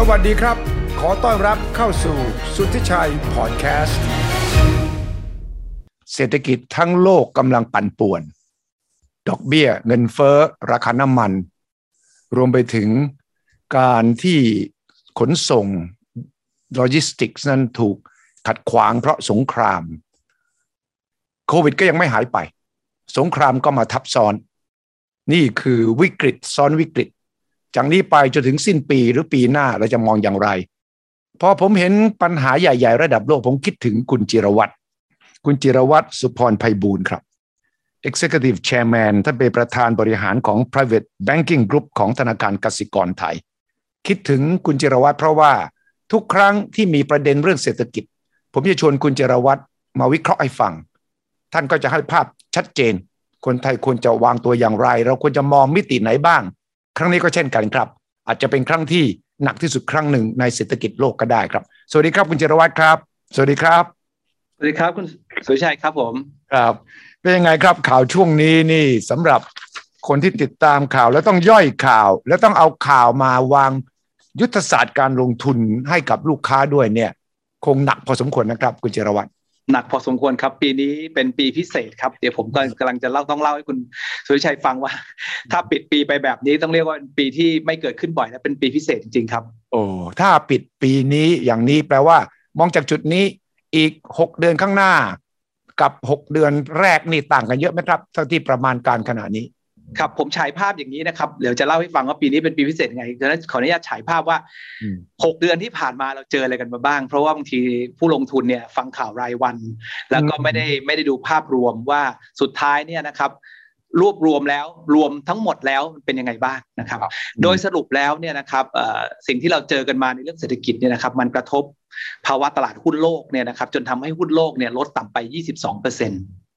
สวัสดีครับ ขอต้อนรับเข้าสู่สุทธิชัยพอดแคสต์ เศรษฐกิจทั้งโลกกำลังปั่นป่วน ดอกเบี้ยเงินเฟ้อ ราคาน้ำมัน รวมไปถึงการที่ขนส่งโลจิสติกส์นั้นถูกขัดขวางเพราะสงคราม โควิดก็ยังไม่หายไป สงครามก็มาทับซ้อน นี่คือวิกฤตซ้อนวิกฤต จากนี้ไปจนถึงสิ้นปีหรือปีหน้าเราจะมองอย่างไรพอผมเห็นปัญหาใหญ่ ๆ ระดับโลกผมคิดถึงคุณจิรวัตรคุณจิรวัตรสุพรไพบูลย์ครับ Executive Chairman ท่านเป็นประธานบริหารของ Private Banking Group ของธนาคารกสิกรไทย คิดถึงคุณจิรวัตรเพราะว่าทุกครั้งที่มีประเด็นเรื่องเศรษฐกิจ ผมจะชวนคุณจิรวัตรมาวิเคราะห์ให้ฟัง ท่านก็จะให้ภาพชัดเจน คนไทยควรจะวางตัวอย่างไร เราควรจะมองมิติไหนบ้าง ครั้งนี้ก็เช่นกันครับ อาจจะเป็นครั้งที่หนักที่สุดครั้งหนึ่งในเศรษฐกิจโลกก็ได้ครับ สวัสดีครับคุณจิรวัตรครับ สวัสดีครับ สวัสดีครับคุณสุชัยครับผมครับเป็นยังไงครับข่าวช่วงนี้นี่สำหรับคนที่ติดตามข่าวแล้วต้องย่อยข่าว แล้วต้องเอาข่าวมาวางยุทธศาสตร์การลงทุนให้กับลูกค้าด้วยเนี่ย คงหนักพอสมควรนะครับ คุณจิรวัตร หนักพอสมควรครับ ปีนี้เป็นปีพิเศษครับ เดี๋ยวผมก็กำลังจะเล่าต้องเล่าให้คุณสุชัยฟังว่า ถ้าปิดปีไปแบบนี้ต้องเรียกว่าเป็นปีที่ไม่เกิดขึ้นบ่อยและเป็นปีพิเศษจริงๆครับ โอ้ถ้าปิดปีนี้อย่างนี้แปลว่า มองจากจุดนี้อีกหกเดือนข้างหน้า กับหกเดือนแรกนี่ต่างกันเยอะไหมครับเท่าที่ประมาณการขณะนี้ ครับผมฉายภาพอย่างนี้นะครับเดี๋ยวจะเล่าให้ฟังว่าปีนี้เป็นปีพิเศษไงดังนั้นขออนุญาตฉายภาพว่าอืมหกเดือนที่ผ่านมาเราเจออะไรกันมาบ้าง เพราะว่าบางทีผู้ลงทุนเนี่ยฟังข่าวรายวัน แล้วก็ไม่ได้ไม่ได้ดูภาพรวมว่าสุดท้ายเนี่ยนะครับรวบรวมแล้วรวมทั้งหมดแล้วเป็นยังไงบ้างนะครับ โดยสรุปแล้วเนี่ยนะครับเอ่อสิ่งที่เราเจอกันมาในเรื่องเศรษฐกิจเนี่ยนะครับมันกระทบภาวะตลาดหุ้นโลกเนี่ยนะครับจนทำให้หุ้นโลกเนี่ยลดต่ำไป 22เปอร์เซ็นต์อืม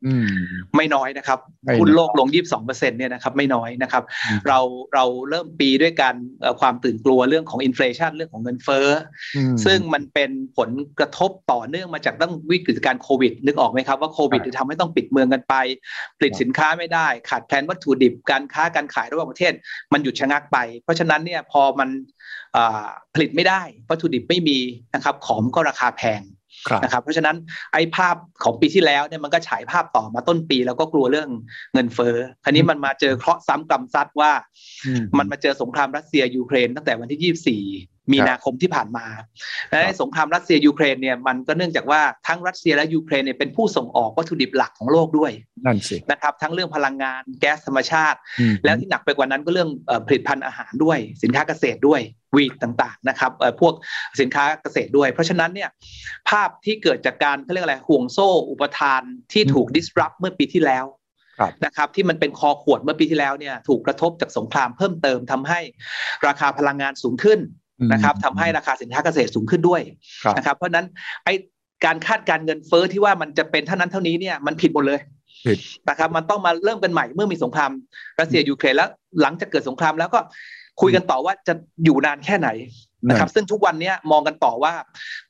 ไม่น้อยนะครับไม่น้อยหุ้นโลกลง 22เปอร์เซ็นต์เนี่ยนะครับไม่น้อยนะครับอืมเราเราเริ่มปีด้วยการเอ่อความตื่นกลัวเรื่องของอินฟล t ชันเรื่องของเงินเฟ้ออืมซึ่งมันเป็นผลกระทบต่อเนื่องมาจากตั้งวิกฤตการณ์โควิด นึกออกไหมครับว่าโควิดใช่จะทำให้ต้องปิดเมืองกันไป ผลิตครับสินค้าไม่ได้ ขาดแคลนวัตถุดิบการค้าการขายระหว่างประเทศ มันหยุดชะงักไป เพราะฉะนั้นเนี่ยพอมันอ่าผลิตไม่ได้วัตถุดิบไม่มีนะครับของก็ราคาแพงครับ นะครับเพราะฉะนั้นไอ้ภาพของปีที่แล้วเนี่ยมันก็ฉายภาพต่อมาต้นปีแล้วก็กลัวเรื่องเงินเฟ้อคราวนี้มันมาเจอเคราะห์ซ้ำกรรมซัดว่าอืมันมาเจอสงครามรัสเซียยูเครนตั้งแต่วันที่24 มีนาคมที่ผ่านมาและไอ้สงครามรัสเซียยูเครนเนี่ยมันก็เนื่องจากว่าทั้งรัสเซียและยูเครนเนี่ยเป็นผู้ส่งออกวัตถุดิบหลักของโลกด้วยนั่นสินะครับทั้งเรื่องพลังงานแก๊สธรรมชาติอืมแล้วที่หนักไปกว่านั้นก็เรื่องเอ่อผลิตภัณฑ์อาหารด้วย สินค้าเกษตรด้วย wheat ต่างๆนะครับเอ่อพวกสินค้าเกษตรด้วย เพราะฉะนั้นเนี่ยภาพที่เกิดจากการเขาเรียกอะไรห่วงโซ่อุปทานที่ถูก disrupt เมื่อปีที่แล้วครับนะครับที่มันเป็นคอขวดเมื่อปีที่แล้วเนี่ยถูกกระทบจากสงครามเพิ่มเติมทำให้ราคาพลังงานสูงขึ้น นะครับทำให้ราคาสินค้าเกษตรสูงขึ้นด้วยครับนะครับ เพราะฉะนั้นไอการคาดการณ์เงินเฟ้อที่ว่ามันจะเป็นเท่านั้นเท่านี้เนี่ยมันผิดหมดเลยผิดนะครับ มันต้องมาเริ่มกันใหม่เมื่อมีสงครามรัสเซียยูเครนแล้วหลังจากเกิดสงครามแล้วก็คุยกันต่อว่าจะอยู่นานแค่ไหน นะครับ ซึ่งทุกวันเนี้ยมองกันต่อว่า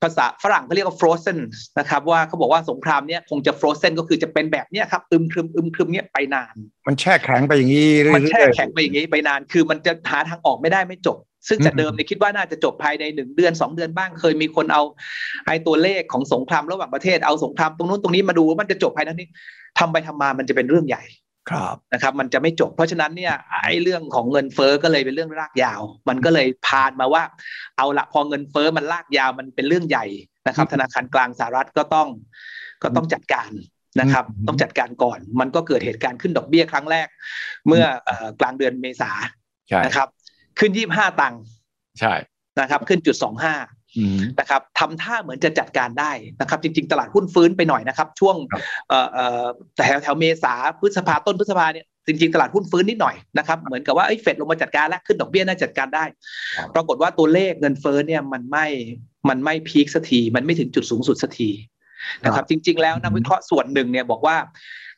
ภาษาฝรั่งเขาเรียกว่า frozen นะครับว่าเขาบอกว่าสงครามเนี้ยคงจะ frozen ก็คือจะเป็นแบบเนี้ยครับอึมครึมอึมครึมเนี้ยไปนาน มันแช่แข็งไปอย่างนี้เรื่อยๆมันแช่แข็งไปอย่างนี้ไปนาน คือมันจะหาทางออกไม่ได้ไม่จบซึ่งจากอืมเดิมเนี่ยคิดว่าน่าจะจบภายในหนึ่งเดือนสองเดือนบ้างเคยมีคนเอาไอ้ตัวเลขของสงครามระหว่างประเทศเอาสงครามตรงนู้นตรงนี้มาดูว่ามันจะจบภายในนี้ทำไปทำมามันจะเป็นเรื่องใหญ่ ครับนะครับมันจะไม่จบเพราะฉะนั้นเนี่ยไอ้เรื่องของเงินเฟ้อก็เลยเป็นเรื่องรากยาว มันก็เลยพานมาว่า เอาละพอเงินเฟ้อมันลากยาวมันเป็นเรื่องใหญ่นะครับ ธนาคารกลางสหรัฐก็ต้องก็ต้องจัดการนะครับ ต้องจัดการก่อน มันก็เกิดเหตุการณ์ขึ้นดอกเบี้ยครั้งแรก เมื่อเอ่อกลางเดือนเมษาใช่นะครับ ขึ้น25ตังค์ใช่นะครับ ขึ้นจุด25อืม นะครับทำท่าเหมือนจะจัดการได้นะครับ จริง ๆ ตลาดหุ้นฟื้นไปหน่อยนะครับ ช่วงครับเอ่อเอ่อแถวแถวเมษาพฤษภาต้นพฤษภาเนี่ยจริงๆ ตลาดหุ้นฟื้นนิดหน่อยนะครับ เหมือนกับว่าเอ้ยเฟดลงมาจัดการแล้วขึ้นดอกเบี้ยน่าจัดการได้ครับปรากฏว่าตัวเลขเงินเฟ้อเนี่ยมันไม่มันไม่พีคสักทีมันไม่ถึงจุดสูงสุดสักทีนะครับ จริง ๆ แล้วนักวิเคราะห์ส่วนหนึ่งเนี่ยบอกว่า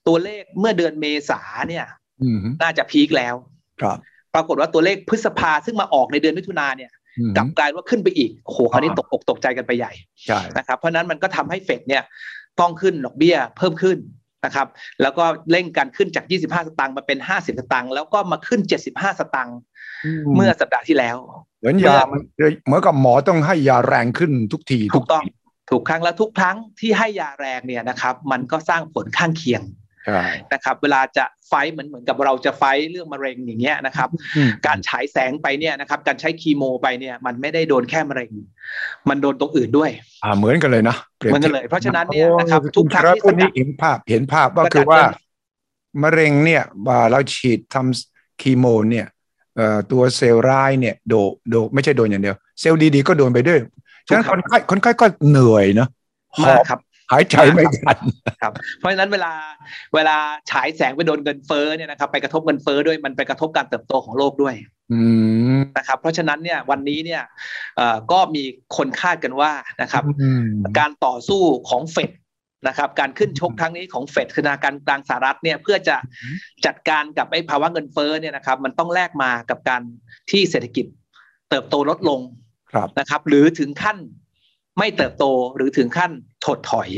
ตัวเลขเมื่อเดือนเมษาเนี่ยอืมน่าจะพีคแล้ว ครับ ปรากฏว่าตัวเลขพฤษภาซึ่งมาออกในเดือนมิถุนาเนี่ยอืม กลับกลายว่าขึ้นไปอีกโอ้โหคราวนี้อ่าตกอกตกใจกันไปใหญ่ใช่นะครับ เพราะฉะนั้นมันก็ทำให้เฟดเนี่ยต้องขึ้นดอกเบี้ยเพิ่มขึ้นนะครับ แล้วก็เร่งการขึ้นจาก 25 สตางค์มาเป็น 50 สตางค์แล้วก็มาขึ้น 75 สตางค์เมื่อสัปดาห์ที่แล้วเหมือนยาเหมือนกับหมอต้องให้ยาแรงขึ้นทุกทีถูกต้องถูกครั้งแล้วทุกครั้งที่ให้ยาแรงเนี่ยนะครับ มันก็สร้างผลข้างเคียง นะครับเวลาจะไฟเหมือนเหมือนกับเราจะไฟเรื่องมะเร็งอย่างเงี้ยนะครับ การฉายแสงไปเนี่ยนะครับ การใช้คีโมไปเนี่ย มันไม่ได้โดนแค่มะเร็ง มันโดนตรงอื่นด้วย อ่าเหมือนกันเลยนะเหมือนกันเลย เพราะฉะนั้นเนี่ยนะครับทุกครั้งที่นี้เห็นภาพเห็นภาพก็คือว่ามะเร็งเนี่ยเราฉีดทำคีโมเนี่ยตัวเซลล์ร้ายเนี่ยโดโดไม่ใช่โดนอย่างเดียว เซลล์ดีๆก็โดนไปด้วยฉะนั้นคนไข้คนไข้ก็เหนื่อยเนาะมากครับ หายใจไม่ทันครับ เพราะฉะนั้นเวลาเวลาฉายแสงไปโดนเงินเฟ้อเนี่ยนะครับ ไปกระทบเงินเฟ้อด้วยมันไปกระทบการเติบโตของโลกด้วยนะครับ เพราะฉะนั้นเนี่ยวันนี้เนี่ยก็มีคนคาดกันว่านะครับ การต่อสู้ของเฟดนะครับ การขึ้นชกครั้งนี้ของเฟดธนาคารกลางสหรัฐเนี่ยเพื่อจะจัดการกับไอ้ภาวะเงินเฟ้อเนี่ยนะครับ มันต้องแลกมากับการที่เศรษฐกิจเติบโตลดลงนะครับ หรือถึงขั้นไม่เติบโตหรือถึงขั้น ถดถอย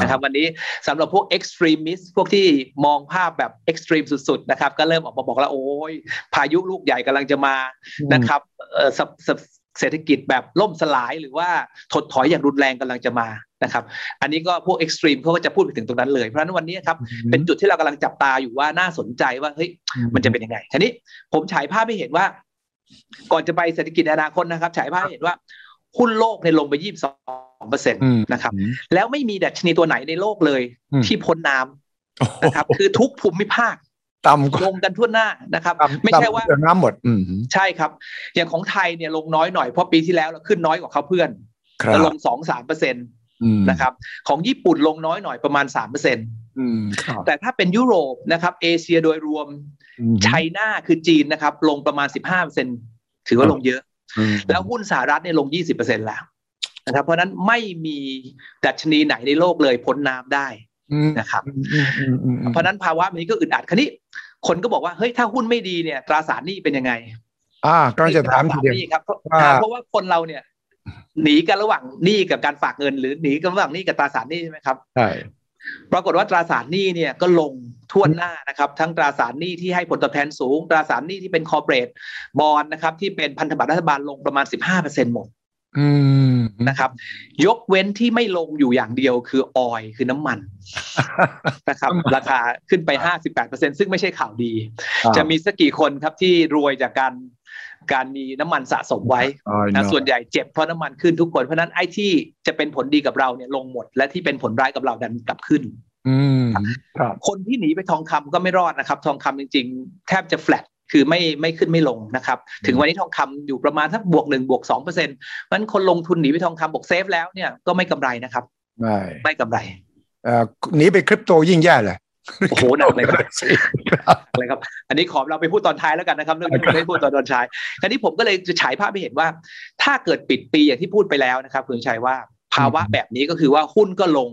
นะครับวันนี้สำหรับพวก extremist พวกที่มองภาพแบบ extreme สุดๆนะครับ ก็เริ่มออกมาบอกแล้วโอ้ยพายุลูกใหญ่กำลังจะมานะครับเศรษฐกิจแบบล่มสลายหรือว่าถดถอยอย่างรุนแรงกำลังจะมานะครับ อันนี้ก็พวกเอ็กซ์ตรีมเขาก็จะพูดไปถึงตรงนั้นเลย เพราะฉะนั้นวันนี้ครับเป็นจุดที่เรากำลังจับตาอยู่ว่าน่าสนใจว่าเฮ้ยมันจะเป็นยังไงทีนี้ผมฉายภาพให้เห็นว่า ก่อนจะไปเศรษฐกิจอนาคตนะครับ ฉายภาพให้เห็นว่าหุ้นโลกในลงไปยี่สิบสอง เปอร์เซ็นตนะครับ แล้วไม่มีดัชนีตัวไหนในโลกเลย ที่พ้นน้ำนะครับ คือทุกภูมิภาคต่ำลงกันทั่วหน้านะครับ ไม่ใช่ว่าน้ำหมดใช่ครับ อย่างของไทยเนี่ยลงน้อยหน่อยเพราะปีที่แล้วเราขึ้นน้อยกว่าเขาเพื่อนเราลงสองสามเปอร์เซ็นต์นะครับของญี่ปุ่นลงน้อยหน่อยประมาณสามเปอร์เซ็นต์แต่ถ้าเป็นยุโรปนะครับ เอเชียโดยรวมไชน่าคือจีนนะครับ ลงประมาณสิบห้าเปอร์เซ็นถือว่าลงเยอะ แล้วหุ้นสหรัฐเนี่ยลง20%แล้ว นะครับ เพราะนั้นไม่มีดัชนีไหนในโลกเลยพ้นน้ำได้นะครับ เพราะนั้นภาวะนี้ก็อึดอัดคันนี้ คนก็บอกว่าเฮ้ยถ้าหุ้นไม่ดีเนี่ย ตราสารหนี้เป็นยังไง อ่าก็จะถามทีเดียวครับเพราะว่าคนเราเนี่ย หนีกันระหว่างหนี้กับการฝากเงิน หรือหนีกันระหว่างหนี้กับตราสารหนี้ใช่ไหมครับใช่ปรากฏว่าตราสารหนี้เนี่ยก็ลงท่วนหน้านะครับ ทั้งตราสารหนี้ที่ให้ผลตอบแทนสูง ตราสารหนี้ที่เป็นคอร์เปรสบอลนะครับ ที่เป็นพันธบัตรรัฐบาลลงประมาณ 15%หมด นะครับ ยกเว้นที่ไม่ลงอยู่อย่างเดียวคือออยคือน้ำมันนะครับ ราคาขึ้นไป 58%ซึ่งไม่ใช่ข่าวดี จะมีสักกี่คนครับที่รวยจากการการมีน้ำมันสะสมไว้นะส่วนใหญ่เจ็บเพราะน้ำมันขึ้นทุกคน เพราะนั้นไอ้ที่จะเป็นผลดีกับเราเนี่ยลงหมด และที่เป็นผลร้ายกับเราดันกลับขึ้นคนที่หนีไปทองคำก็ไม่รอดนะครับ ทองคำจริง ๆ แทบจะแฟลต คือไม่ไม่ขึ้นไม่ลงนะครับ ถึงวันนี้ทองคำอยู่ประมาณทักบวกหนึ่งบวกสองเปอร์เซ็นต์มันคนลงทุนหนีไปทองคำบอกเซฟแล้วเนี่ยก็ไม่กำไรนะครับ ไม่ไม่กำไรเอ่อหนีไปคริปโตยิ่งแย่เลยโอ้โหหนักเลยครับอะไรครับ อันนี้ขอเราไปพูดตอนท้ายแล้วกันนะครับเรื่องนี้ไม่พูดตอนตอนท้ายคราวนี้ผมก็เลยจะฉายภาพให้เห็นว่า ถ้าเกิดปิดปีอย่างที่พูดไปแล้วนะครับคุณชัยว่าภาวะแบบนี้ก็คือว่าหุ้นก็ลง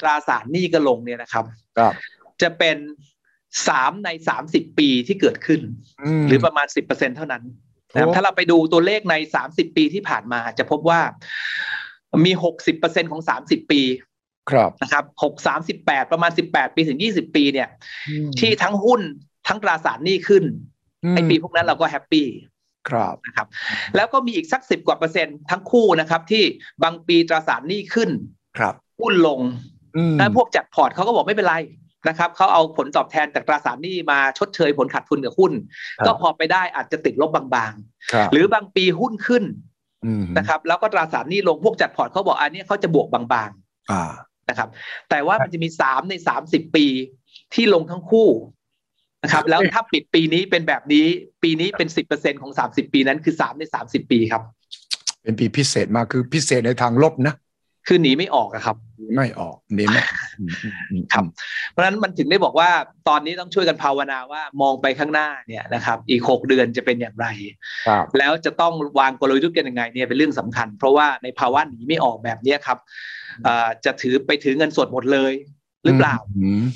ตราสารหนี้ก็ลงเนี่ยนะครับจะเป็น สามในสามสิบปีที่เกิดขึ้น หรือประมาณสิบเปอร์เซ็นเท่านั้นถ้าเราไปดูตัวเลขในสามสิบปีที่ผ่านมา จะพบว่ามีหกสิบเปอร์เซ็นของสามสิบปีครับนะครับหกสามสิบแปดประมาณสิบแปดปีถึงยี่สิบปีเนี่ย ที่ทั้งหุ้นทั้งตราสารหนี้ขึ้นไอปีพวกนั้นเราก็ happy ครับนะครับ แล้วก็มีอีกสักสิบกว่าเปอร์เซ็นต์ทั้งคู่นะครับ ที่บางปีตราสารหนี้ขึ้น ครับหุ้นลงแล้วพวกจัดพอร์ตเขาก็บอกไม่เป็นไร นะครับเขาเอาผลตอบแทนจากตราสารหนี้มาชดเชยผลขาดทุนกับหุ้น ก็พอไปได้อาจจะติดลบบางๆ หรือบางปีหุ้นขึ้นนะครับ แล้วก็ตราสารหนี้ลงพวกจัดพอร์ตเขาบอกอันนี้เขาจะบวกบางๆนะครับ แต่ว่ามันจะมีสามในสามสิบปีที่ลงทั้งคู่นะครับ แล้วถ้าปิดปีนี้เป็นแบบนี้ ปีนี้เป็นสิบเปอร์เซ็นของสามสิบปีนั้นคือสามในสามสิบปีครับ เป็นปีพิเศษมาคือพิเศษในทางลบนะ คือหนีไม่ออกอะครับไม่ออกหนีไม่ครับ เพราะฉะนั้นมันถึงได้บอกว่าตอนนี้ต้องช่วยกันภาวนาว่ามองไปข้างหน้าเนี่ยนะครับ อีกหกเดือนจะเป็นอย่างไรแล้วจะต้องวางกลยุทธ์กันยังไงเนี่ยเป็นเรื่องสำคัญ เพราะว่าในภาวะหนีไม่ออกแบบนี้ครับจะถือไปถือเงินสดหมดเลยหรือเปล่า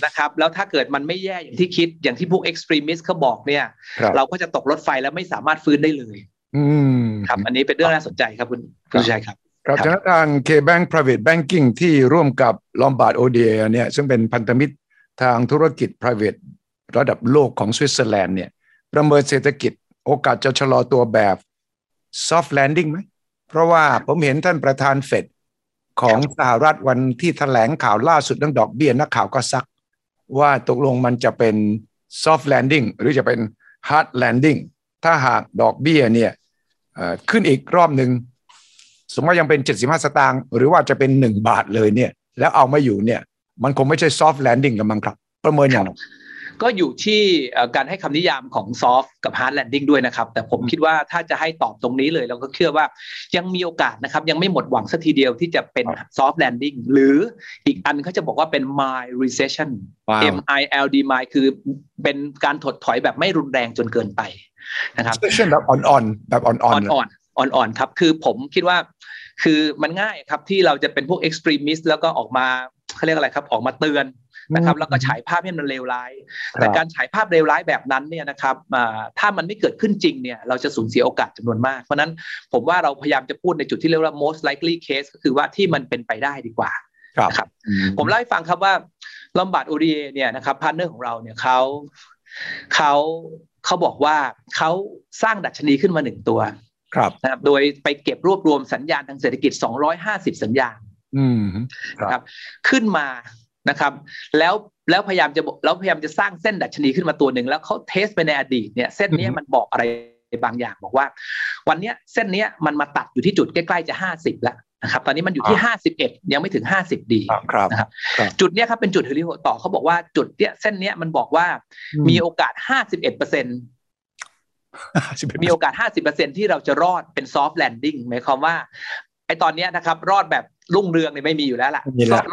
นะครับ แล้วถ้าเกิดมันไม่แย่อย่างที่คิดอย่างที่พวก extremist เขาบอกเนี่ย เราก็จะตกรถไฟแล้วไม่สามารถฟื้นได้เลยครับ อันนี้เป็นเรื่องน่าสนใจครับคุณคุณชัยครับ ครับฉะนั้นทาง K-Bank Private Banking ที่ร่วมกับ Lombard ODA เนี่ยซึ่งเป็นพันธมิตรทางธุรกิจ private ระดับโลกของสวิตเซอร์แลนด์เนี่ยประเมินเศรษฐกิจโอกาสจะชะลอตัวแบบ soft landing ไหม เพราะว่าผมเห็นท่านประธานเฟดของสหรัฐวันที่แถลงข่าวล่าสุดเรื่องดอกเบี้ยนักข่าวก็ซัก ว่าตกลงมันจะเป็น soft landing หรือจะเป็น hard landing ถ้าหากดอกเบี้ยเนี่ยขึ้นอีกรอบหนึ่ง สมมติยังเป็น 75 สตางค์หรือว่าจะเป็น 1 บาทเลยเนี่ย แล้วเอาไม่อยู่เนี่ย มันคงไม่ใช่ soft landing กันมั้งครับ ประเมินอย่างไรก็อยู่ที่การให้คำนิยามของ soft กับ hard landing ด้วยนะครับ แต่ผมคิดว่าถ้าจะให้ตอบตรงนี้เลยเราก็เชื่อว่ายังมีโอกาสนะครับ ยังไม่หมดหวังสักทีเดียวที่จะเป็นsoft landing หรืออีกอันเขาจะบอกว่าเป็น mild recession M I L D mild คือเป็นการถดถอยแบบไม่รุนแรงจนเกินไปนะครับ recession แบบอ่อนๆแบบอ่อนๆอ่อนๆ อ่อนๆครับ คือผมคิดว่า คือมันง่ายครับที่เราจะเป็นพวก extremist แล้วก็ออกมาเขาเรียกอะไรครับ ออกมาเตือนนะครับแล้วก็ฉายภาพให้มันเลวร้าย แต่การฉายภาพเลวร้ายแบบนั้นเนี่ยนะครับถ้ามันไม่เกิดขึ้นจริงเนี่ยเราจะสูญเสียโอกาสจำนวนมาก เพราะนั้นผมว่าเราพยายามจะพูดในจุดที่เรียกว่า most likely case ก็คือว่าที่มันเป็นไปได้ดีกว่าครับผมเล่าให้ฟังครับว่า Lombard Odier เนี่ยนะครับ partner ของเราเนี่ยเขาเขาเขาบอกว่าเขาสร้างดัชนีขึ้นมาหนึ่งตัว ครับนะครับโดยไปเก็บรวบรวมสัญญาณทางเศรษฐกิจ 250 สัญญาณครับ ขึ้นมานะครับ แล้วแล้วพยายามจะแล้วพยายามจะสร้างเส้นดัชนีขึ้นมาตัวหนึ่งแล้วเขา test ไปในอดีตเนี่ยเส้นนี้มันบอกอะไรบางอย่างบอกว่า วันนี้เส้นนี้มันมาตัดอยู่ที่จุดใกล้ๆจะห้าสิบแล้วนะครับ ตอนนี้มันอยู่ที่ห้าสิบเอ็ดยังไม่ถึงห้าสิบดีนะครับ จุดนี้ครับเป็นจุดหัวเลี้ยวหัวต่อเขาบอกว่าจุดเนี้ยเส้นเนี้ยมันบอกว่ามีโอกาสห้าสิบเอ็ดเปอร์เซ็นต์ มีโอกาสห้าสิบเปอร์เซ็นที่เราจะรอดเป็น soft landing หมายความว่าไอตอนนี้นะครับรอดแบบรุ่งเรืองเนี่ยไม่มีอยู่แล้วล่ะ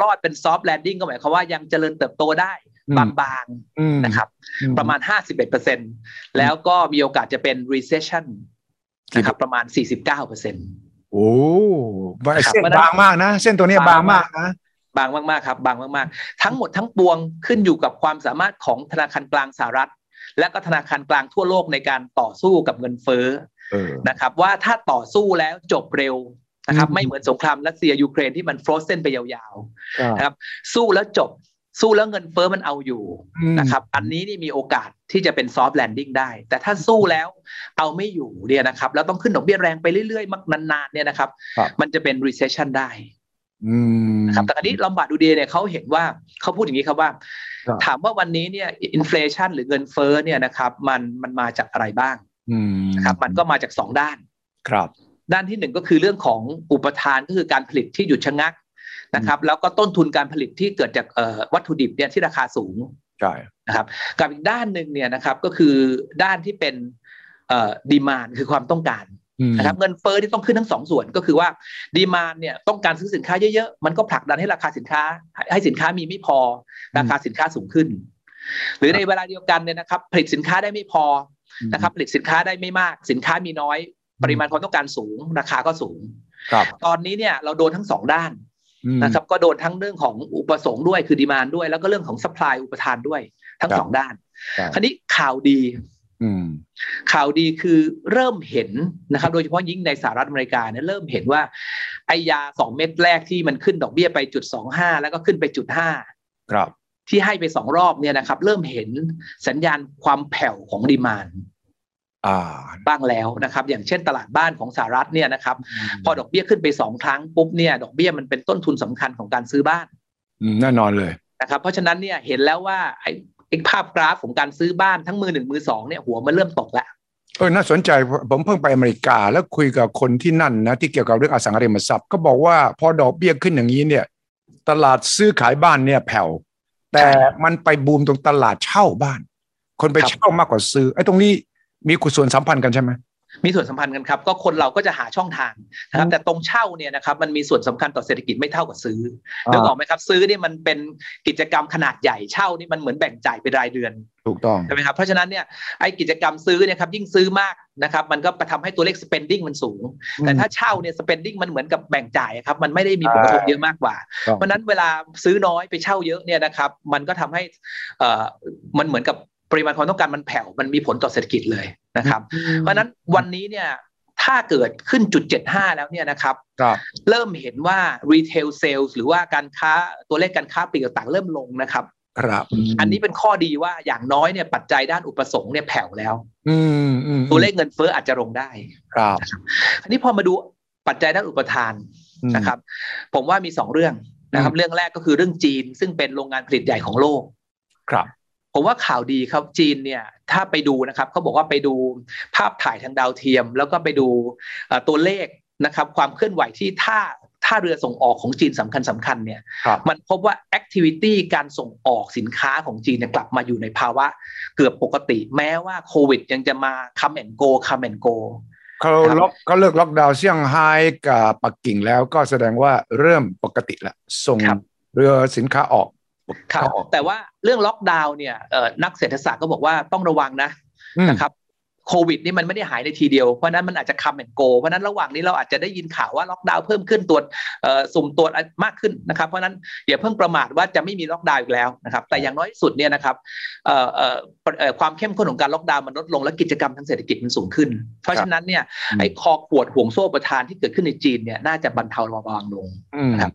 รอดเป็น soft landing ก็หมายความว่ายังเจริญเติบโตได้บางๆนะครับ ประมาณ 51%แล้วก็มีโอกาสจะเป็น recession นะครับประมาณ 49%โอ้เส้นบางมากนะ เส้นตัวนี้บางมากนะบางมากๆครับ บางมากๆ ทั้งหมดทั้งปวงขึ้นอยู่กับความสามารถของธนาคารกลางสหรัฐ และก็ธนาคารกลางทั่วโลกในการต่อสู้กับเงินเฟ้อนะครับ ว่าถ้าต่อสู้แล้วจบเร็วนะครับ ไม่เหมือนสงครามรัสเซียยูเครนที่มัน frozen ไปยาวๆนะครับ สู้แล้วจบสู้แล้วเงินเฟ้อมันเอาอยู่นะครับ อันนี้นี่มีโอกาสที่จะเป็น soft landing ได้ แต่ถ้าสู้แล้วเอาไม่อยู่เนี่ยนะครับ แล้วต้องขึ้นดอกเบี้ยแรงไปเรื่อยๆ มากนานๆเนี่ยนะครับ มันจะเป็น recession ได้ นะครับแต่อันนี้ Lombard Odier เนี่ยเขาเห็นว่าเขาพูดอย่างนี้ครับว่า ถามว่าวันนี้เนี่ย inflation หรือเงินเฟ้อเนี่ยนะครับ มันมันมาจากอะไรบ้างนะครับ มันก็มาจากสองด้าน ครับ ด้านที่หนึ่งก็คือเรื่องของอุปทานก็คือการผลิตที่หยุดชะงักนะครับ แล้วก็ต้นทุนการผลิตที่เกิดจากวัตถุดิบเนี่ยที่ราคาสูงใช่นะครับ กับอีกด้านหนึ่งเนี่ยนะครับก็คือด้านที่เป็นดีมานคือความต้องการ นะครับเงินเฟ้อที่ต้องขึ้นทั้งสองส่วนก็คือว่าดีมานเนี่ยต้องการซื้อสินค้าเยอะๆ มันก็ผลักดันให้ราคาสินค้า ให้สินค้ามีไม่พอ ราคาสินค้าสูงขึ้น หรือในเวลาเดียวกันเนี่ยนะครับ ผลิตสินค้าได้ไม่พอนะครับ ผลิตสินค้าได้ไม่มาก สินค้ามีน้อย ปริมาณความต้องการสูง ราคาก็สูงตอนนี้เนี่ยเราโดนทั้งสองด้านนะครับก็โดนทั้งเรื่องของอุปสงค์ด้วยคือดีมานด้วย แล้วก็เรื่องของสป라이อุปทานด้วยทั้งสองด้าน คราวนี้ข่าวดี ข่าวดีคือเริ่มเห็นนะครับ โดยเฉพาะยิ่งในสหรัฐอเมริกาเนี่ยเริ่มเห็นว่าไอยาสองเม็ดแรกที่มันขึ้นดอกเบี้ยไปจุดสองห้าแล้วก็ขึ้นไปจุดห้าครับ ที่ให้ไปสองรอบเนี่ยนะครับ เริ่มเห็นสัญญาณความแผ่วของดีมานบ้างแล้วนะครับ อย่างเช่นตลาดบ้านของสหรัฐเนี่ยนะครับ พอดอกเบี้ยขึ้นไปสองครั้งปุ๊บเนี่ยดอกเบี้ยมันเป็นต้นทุนสำคัญของการซื้อบ้านแน่นอนเลยนะครับ เพราะฉะนั้นเนี่ยเห็นแล้วว่าไอ้ ภาพกราฟของการซื้อบ้านทั้งมือหนึ่งมือสองเนี่ยหัวมันเริ่มตกแล้วเออน่าสนใจผมเพิ่งไปอเมริกาแล้วคุยกับคนที่นั่นนะที่เกี่ยวกับเรื่องอสังหาริมทรัพย์ก็บอกว่าพอดอกเบี้ยขึ้นอย่างนี้เนี่ย ตลาดซื้อขายบ้านเนี่ยแผ่ว แต่มันไปบูมตรงตลาดเช่าบ้าน คนไปเช่ามากกว่าซื้อไอ้ตรงนี้มีส่วนสัมพันธ์กันใช่ไหม มีส่วนสัมพันธ์กันครับ ก็คนเราก็จะหาช่องทางนะครับ แต่ตรงเช่าเนี่ยนะครับ มันมีส่วนสำคัญต่อเศรษฐกิจไม่เท่ากับซื้อนึกออกไหมครับ ซื้อนี่มันเป็นกิจกรรมขนาดใหญ่เช่านี่มันเหมือนแบ่งจ่ายเป็นรายเดือนถูกต้องใช่ไหมครับเพราะฉะนั้นเนี่ยไอ้กิจกรรมซื้อเนี่ยครับยิ่งซื้อมากนะครับมันก็ทำให้ตัวเลข spending มันสูง แต่ถ้าเช่าเนี่ย spending มันเหมือนกับแบ่งจ่ายครับมันไม่ได้มีผลกระทบเยอะมากกว่า เพราะนั้นเวลาซื้อน้อยไปเช่าเยอะเนี่ยนะครับมันก็ทำให้เอ่อมันเหมือนกับปริมาณความต้องการมันแผ่วมันมีผลต่อเศรษฐกิจเลย นะครับ เพราะนั้นวันนี้เนี่ยถ้าเกิดขึ้นจุด 75 แล้วเนี่ยนะครับครับ เริ่มเห็นว่า retail sales หรือว่าการค้าตัวเลขการค้าปลีกต่างๆ เริ่มลงนะครับ ครับ อันนี้เป็นข้อดีว่าอย่างน้อยเนี่ยปัจจัยด้านอุปสงค์เนี่ยแผ่วแล้ว อืมอืมตัวเลขเงินเฟ้ออาจจะลงได้ ครับอันนี้พอมาดูปัจจัยด้านอุปทานอืมนะครับ ผมว่ามีสองเรื่องนะครับอืมเรื่องแรกก็คือเรื่องจีนซึ่งเป็นโรงงานผลิตใหญ่ของโลก ครับ ผมว่าข่าวดีครับจีนเนี่ยถ้าไปดูนะครับเขาบอกว่าไปดูภาพถ่ายทางดาวเทียม แล้วก็ไปดูเอ่อตัวเลขนะครับความเคลื่อนไหวที่ท่าท่าเรือส่งออกของจีนสำคัญสคัญๆเนี่ยครับมันพบว่าแอคทิวิตี้การส่งออกสินค้าของจีนเนี่ยกลับมาอยู่ในภาวะเกือบปกติ แม้ว่าโควิดยังจะมา come and go come and goเขาครับล็อกเขาเลิกล็อกดาวน์เซี่ยงไฮ้กับปักกิ่งแล้วก็แสดงว่าเริ่มปกติแล้วส่งครับเรือสินค้าออก ครับเข้าออกแต่ว่าเรื่องล็อกดาวน์เนี่ยเอ่อนักเศรษฐศาสตร์ก็บอกว่าต้องระวังนะอืมนะครับ โควิดนี่มันไม่ได้หายในทีเดียว เพราะฉะนั้นมันอาจจะ come and go เพราะฉะนั้นระหว่างนี้เราอาจจะได้ยินข่าวว่าล็อกดาวน์เพิ่มขึ้นตรวจเอ่อสุ่มตรวจมากขึ้นนะครับ เพราะฉะนั้นอย่าเพิ่งประมาทว่าจะไม่มีล็อกดาวน์อีกแล้วนะครับ แต่อย่างน้อยที่สุดเนี่ยนะครับเอ่อเอ่อเอ่อความเข้มข้นของการล็อกดาวน์มันลดลงและกิจกรรมทางเศรษฐกิจมันสูงขึ้น เพราะฉะนั้นเนี่ยอืมไอ้คอขวดห่วงโซ่อุปทานที่เกิดขึ้นในจีนเนี่ยน่าจะบรรเทาเบาบางลงอืมครับ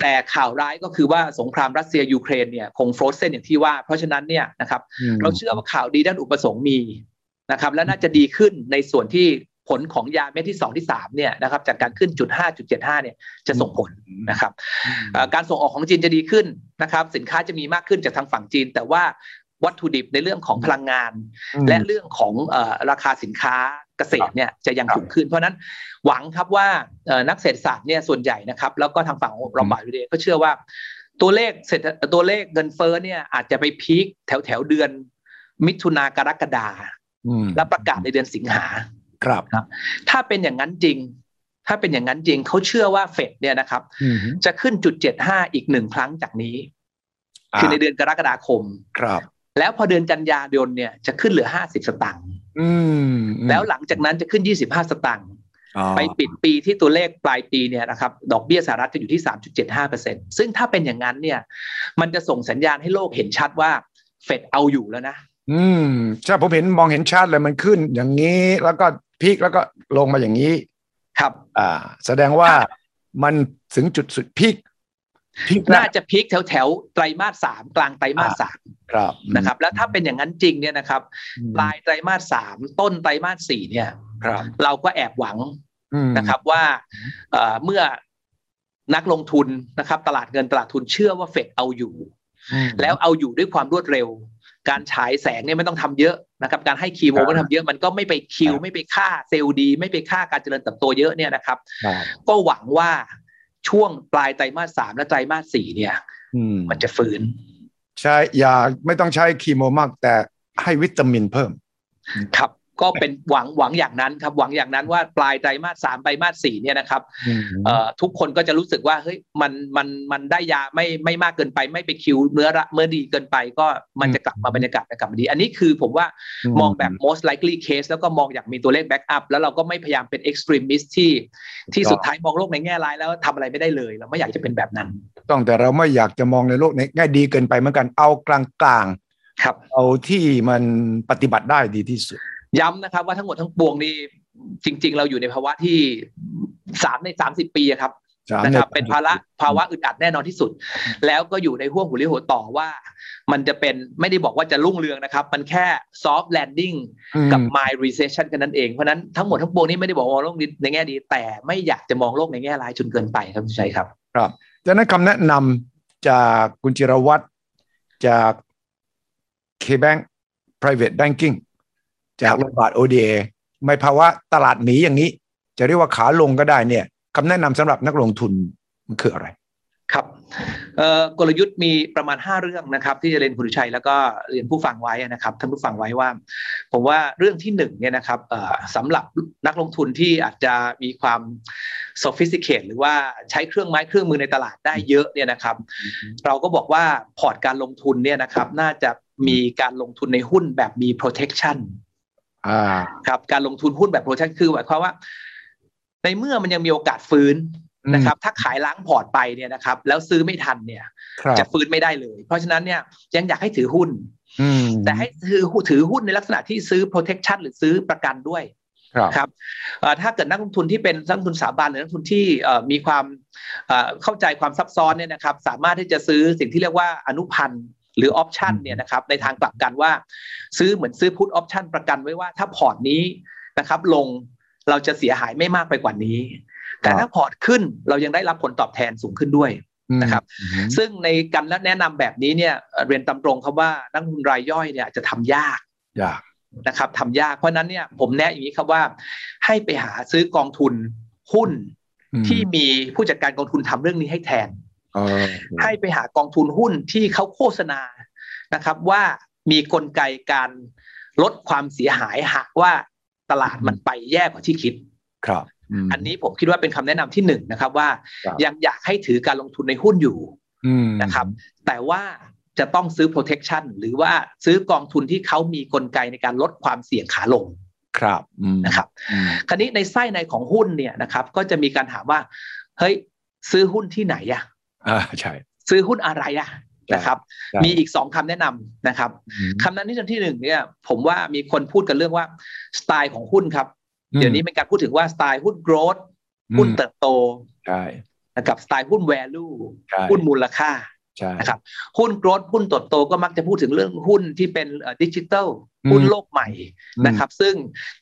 แต่ข่าวร้ายก็คือว่าสงครามรัสเซียยูเครนเนี่ยคง frozen อย่างที่ว่า เพราะฉะนั้นเนี่ยนะครับอืมเราเชื่อว่าข่าวดีด้านอุปสงค์มี นะครับและน่าจะดีขึ้นในส่วนที่ผลของยาเม็ดที่สองที่สามเนี่ยนะครับจากการขึ้นจุดห้าจุดเจ็ดห้าเนี่ยจะส่งผลนะครับเอ่อการส่งออกของจีนจะดีขึ้นนะครับสินค้าจะมีมากขึ้นจากทางฝั่งจีน แต่ว่าวัตถุดิบในเรื่องของพลังงานอืมและเรื่องของเอ่อราคาสินค้าเกษตรเนี่ยจะยังครับสูงขึ้น เพราะฉะนั้นหวังครับว่าเอ่อนักเศรษฐศาสตร์เนี่ยส่วนใหญ่นะครับแล้วก็ทางฝั่งของเราบ่ายวิเดก็เชื่อว่า ตัวเลขเศรษฐตัวเลขเงินเฟ้อเนี่ยอาจจะไปพีคแถวแถวๆเดือนมิถุนากรกฎาอืม และประกาศในเดือนสิงหาครับ ถ้าเป็นอย่างนั้นจริง ถ้าเป็นอย่างนั้นจริงเขาเชื่อว่าเฟดเนี่ยนะครับอืมจะขึ้นจุดเจ็ดห้าอีกหนึ่งครั้งจากนี้ คือในเดือนกรกฎาคมครับ แล้วพอเดือนกันยายนเนี่ยจะขึ้นเหลือห้าสิบสตางค์อืมแล้วหลังจากนั้นจะขึ้น25สตางค์อ๋อไปปิดปีที่ตัวเลขปลายปีเนี่ยนะครับดอกเบี้ยสหรัฐจะอยู่ที่ 3.75%ซึ่งถ้าเป็นอย่างนั้นเนี่ย มันจะส่งสัญญาณให้โลกเห็นชัดว่าเฟดเอาอยู่แล้วนะ อืมใช่ผมเห็นมองเห็นชัดเลยมันขึ้น อย่างนี้แล้วก็พีคแล้วก็ลงมาอย่างนี้ ครับ อ่า แสดงว่ามันถึงจุดสุดพีคพีคน่าจะพีคแถวแถวๆไตรมาสสามกลางไตรมาสสามครับนะครับ แล้วถ้าเป็นอย่างนั้นจริงเนี่ยนะครับปลายไตรมาสสามต้นไตรมาสสี่เนี่ย ครับ เราก็แอบหวังอืมนะครับว่าเอ่อเมื่อนักลงทุนนะครับ ตลาดเงินตลาดทุนเชื่อว่าเฟดเอาอยู่อืมแล้วเอาอยู่ด้วยความรวดเร็ว การฉายแสงเนี่ยไม่ต้องทำเยอะนะครับการให้คีโมครับไม่ต้องทำเยอะมันก็ไม่ไปคิวครับไม่ไปฆ่าเซลล์ดี ไม่ไปฆ่าการเจริญเติบโตเยอะเนี่ยนะครับครับก็หวังว่าช่วงปลายไตรมาสสามและไตรมาสสี่เนี่ยอืมมันจะฟื้น ใช่ยาไม่ต้องใช้คีโมมากแต่ให้วิตามินเพิ่ม ครับ ก็เป็นหวังหวังอย่างนั้นครับหวังอย่างนั้นว่าปลายไตรมาสสามไตรมาสสี่เนี่ยนะครับอืมเอ่อทุกคนก็จะรู้สึกว่าเฮ้ยมันมันมันได้ยาไม่ไม่มากเกินไป ไม่ไปคิวเนื้อระเมื่อดีเกินไป ก็มันจะกลับมาบรรยากาศจะกลับมาดี อันนี้คือผมว่ามองแบบ most likely case แล้วก็มองอย่างมีตัวเลข back up แล้วเราก็ไม่พยายามเป็น extremist ที่ที่สุดท้ายมองโลกในแง่ร้ายแล้วทำอะไรไม่ได้เลยเราไม่อยากจะเป็นแบบนั้น ต้องแต่เราไม่อยากจะมองในโลกในแง่ดีเกินไปเหมือนกันเอากลางครับๆเอาที่มันปฏิบัติได้ดีที่สุด ย้ำนะครับ ว่าทั้งหมดทั้งปวงนี่จริง ๆ เราอยู่ในภาวะที่สามในสามสิบปีอะครับสามนะครับในเป็นภาระภาวะอึดอัดแน่นอนที่สุด แล้วก็อยู่ในห่วงหัวเรียวหัวต่อว่า มันจะเป็นไม่ได้บอกว่าจะรุ่งเรืองนะครับ มันแค่ soft landing อืมกับ mild recession กันนั่นเอง เพราะฉะนั้นทั้งหมดทั้งปวงนี้ไม่ได้บอกว่ามองโลกในแง่ดี แต่ไม่อยากจะมองโลกในแง่ร้ายจนเกินไปครับคุณชัยครับ ครับจากนั้นคำแนะนำจากคุณจิรวัตรจาก KBank Private Banking จากโรงพยาบาล ODA ในภาวะตลาดหมีอย่างนี้ จะเรียกว่าขาลงก็ได้เนี่ยคำแนะนำสำหรับนักลงทุนมันคืออะไรครับเอ่อกลยุทธ์มีประมาณ 5 เรื่องนะครับ ที่จะเรียนคุณชัยแล้วก็เรียนผู้ฟังไว้นะครับท่านผู้ฟังไว้ว่า ผมว่าเรื่องที่หนึ่งเนี่ยนะครับเอ่อสำหรับนักลงทุนที่อาจจะมีความ sophisticate หรือว่าใช้เครื่องไม้เครื่องมือในตลาดได้เยอะเนี่ยนะครับ เราก็บอกว่าพอร์ตการลงทุนเนี่ยนะครับน่าจะมีการลงทุนในหุ้นแบบมี protection อ่า ครับการลงทุนหุ้นแบบ protection คือหมายความว่า ในเมื่อมันยังมีโอกาสฟื้นนะครับ ถ้าขายล้างพอร์ตไปเนี่ยนะครับ แล้วซื้อไม่ทันเนี่ยครับจะฟื้นไม่ได้เลย เพราะฉะนั้นเนี่ยยังอยากให้ถือหุ้นอืมแต่ให้ถือถือหุ้นในลักษณะที่ซื้อ protection หรือซื้อประกันด้วยครับถ้าเกิดนักลงทุนที่เป็นนักลงทุนสถาบันหรือนักลงทุนที่มีความเข้าใจความซับซ้อนเนี่ยนะครับ สามารถที่จะซื้อสิ่งที่เรียกว่าอนุพันธ์ หรือ option เนี่ยนะครับในทางกลับกันว่า ซื้อเหมือนซื้อ put option ประกันไว้ว่าถ้าพอร์ตนี้นะครับลงเราจะเสียหายไม่มากไปกว่านี้ แต่ถ้าพอร์ตขึ้นเรายังได้รับผลตอบแทนสูงขึ้นด้วยนะครับ ซึ่งในการแนะนำแบบนี้เนี่ยเรียนตามตรงครับว่านักลงทุนรายย่อยเนี่ยจะทำยากยากนะครับทำยากเพราะนั้นเนี่ยผมแนะอย่างนี้ครับว่าให้ไปหาซื้อกองทุนหุ้นที่มีผู้จัดการกองทุนทำเรื่องนี้ให้แทน ให้ไปหากองทุนหุ้นที่เขาโฆษณานะครับ ว่ามีกลไกการลดความเสียหายหากว่าตลาดมันไปแย่กว่าที่คิดครับอันนี้ผมคิดว่าเป็นคำแนะนำที่หนึ่งนะครับว่ายังอยากให้ถือการลงทุนในหุ้นอยู่นะครับ แต่ว่าจะต้องซื้อ protection หรือว่าซื้อกองทุนที่เขามีกลไกในการลดความเสี่ยงขาลงครับนะครับ คราวนี้ในไส้ในของหุ้นเนี่ยนะครับ ก็จะมีการถามว่า เฮ้ย ซื้อหุ้นที่ไหนอะ อ่าใช่ซื้อหุ้นอะไรอะนะครับ มีอีกสองคำแนะนำนะครับคำนั้นที่ที่หนึ่งเนี่ย ผมว่ามีคนพูดกันเรื่องว่าสไตล์ของหุ้นครับ เดี๋ยวนี้เป็นการพูดถึงว่าสไตล์หุ้น growth หุ้นเติบโตใช่กับสไตล์หุ้น value หุ้นมูลค่านะครับหุ้น growth หุ้นโตโตก็มักจะพูดถึงเรื่องหุ้นที่เป็นดิจิทัลหุ้นโลกใหม่นะครับ ซึ่ง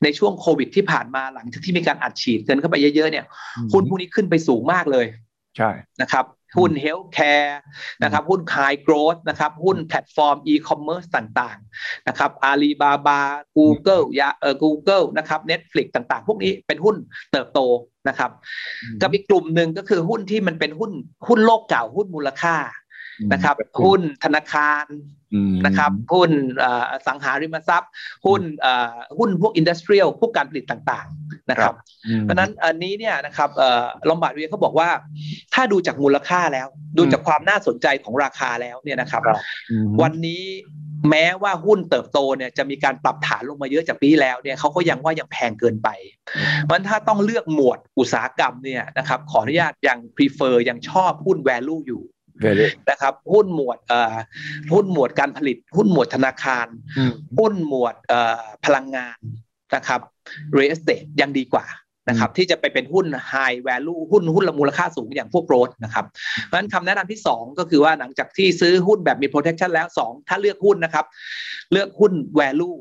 ในช่วงโควิดที่ผ่านมาหลังจากที่มีการอัดฉีดเงินเข้าไปเยอะๆเนี่ย หุ้นพวกนี้ขึ้นไปสูงมากเลยใช่นะครับ หุ้น healthcare นะครับหุ้น high growth นะครับหุ้นแพลตฟอร์มอีคอมเมิร์ซต่างๆนะครับอาลีบาบา Google ยาเอ่อ Google นะครับ Netflix ต่างๆ พวกนี้เป็นหุ้นเติบโตนะครับกับอีกกลุ่มหนึ่งก็คือหุ้นที่มันเป็นหุ้นหุ้นโลกเก่าหุ้นมูลค่านะครับหุ้นธนาคารนะครับหุ้นอสังหาริมทรัพย์ หุ้นหุ้นพวก industrial พวกการผลิตต่างๆ นะครับ เพราะนั้นอันนี้เนี่ยนะครับ Lombard Odier เขาบอกว่า ถ้าดูจากมูลค่าแล้ว ดูจากความน่าสนใจของราคาแล้วเนี่ยนะครับ วันนี้แม้ว่าหุ้นเติบโตเนี่ยจะมีการปรับฐานลงมาเยอะจากปีแล้วเนี่ยเขาก็ยังว่ายังแพงเกินไปมันถ้าต้องเลือกหมวดอุตสาหกรรมเนี่ยนะครับขออนุญาตยัง prefer ยังชอบหุ้น value อยู่นะครับหุ้นหมวดหุ้นหมวดการผลิต หุ้นหมวดธนาคาร หุ้นหมวดพลังงานนะครับ real estate ยังดีกว่านะครับที่จะไปเป็นหุ้น high value หุ้นหุ้นละมูลค่าสูงอย่างพวกโรดนะครับเพราะฉะนั้นคำแนะนำที่ 2 ก็คือว่าหลังจากที่ซื้อหุ้นแบบมี protection แล้ว 2 ถ้าเลือกหุ้นนะครับ เลือกหุ้น value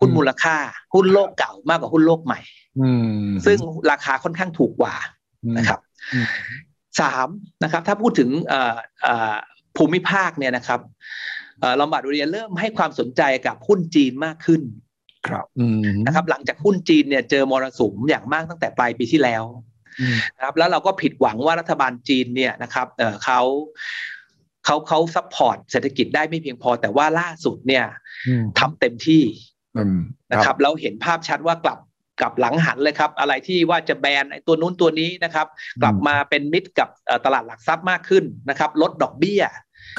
หุ้นมูลค่า หุ้นโลกเก่ามากกว่าหุ้นโลกใหม่ซึ่งราคาค่อนข้างถูกกว่านะครับสามนะครับถ้าพูดถึงภูมิภาคเนี่ยนะครับ Lombard Odier เริ่มให้ความสนใจกับหุ้นจีนมากขึ้น ครับนะครับ หลังจากหุ้นจีนเนี่ยเจอมรสุมอย่างมากตั้งแต่ปลายปีที่แล้วนะครับ แล้วเราก็ผิดหวังว่ารัฐบาลจีนเนี่ยนะครับเขาเขาเขา support เศรษฐกิจได้ไม่เพียงพอ แต่ว่าล่าสุดเนี่ยทำเต็มที่นะครับแล้วเห็นภาพชัดว่ากลับกลับหลังหันเลยครับ อะไรที่ว่าจะแบนไอ้ตัวนู้นตัวนี้นะครับ กลับมาเป็นมิตรกับตลาดหลักทรัพย์มากขึ้นนะครับ ลดดอกเบี้ย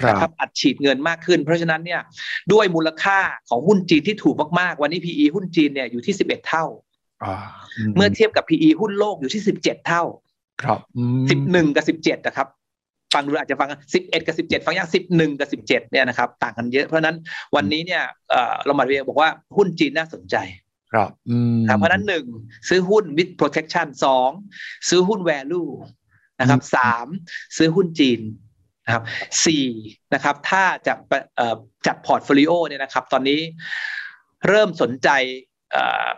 นะครับอัดฉีดเงินมากขึ้น เพราะฉะนั้นเนี่ยด้วยมูลค่าของหุ้นจีนที่ถูกมากๆ วันนี้ PE หุ้นจีนเนี่ยอยู่ที่สิบเอ็ดเท่า เมื่อเทียบกับ PE หุ้นโลกอยู่ที่สิบเจ็ดเท่า ครับสิบหนึ่งกับสิบเจ็ดนะครับฟังดูอาจจะฟังสิบเอ็ดกับสิบเจ็ดฟังอย่างสิบหนึ่งกับสิบเจ็ดเนี่ยนะครับต่างกันเยอะ เพราะนั้นวันนี้เนี่ย Lombard Odier บอกว่าหุ้นจีนน่าสนใจครับเพราะนั้นหนึ่งซื้อหุ้น with protection สองซื้อหุ้น value นะครับสามซื้อหุ้นจีน นะครับสี่นะครับถ้าจะจัด portfolio เนี่ยนะครับตอนนี้เริ่มสนใจ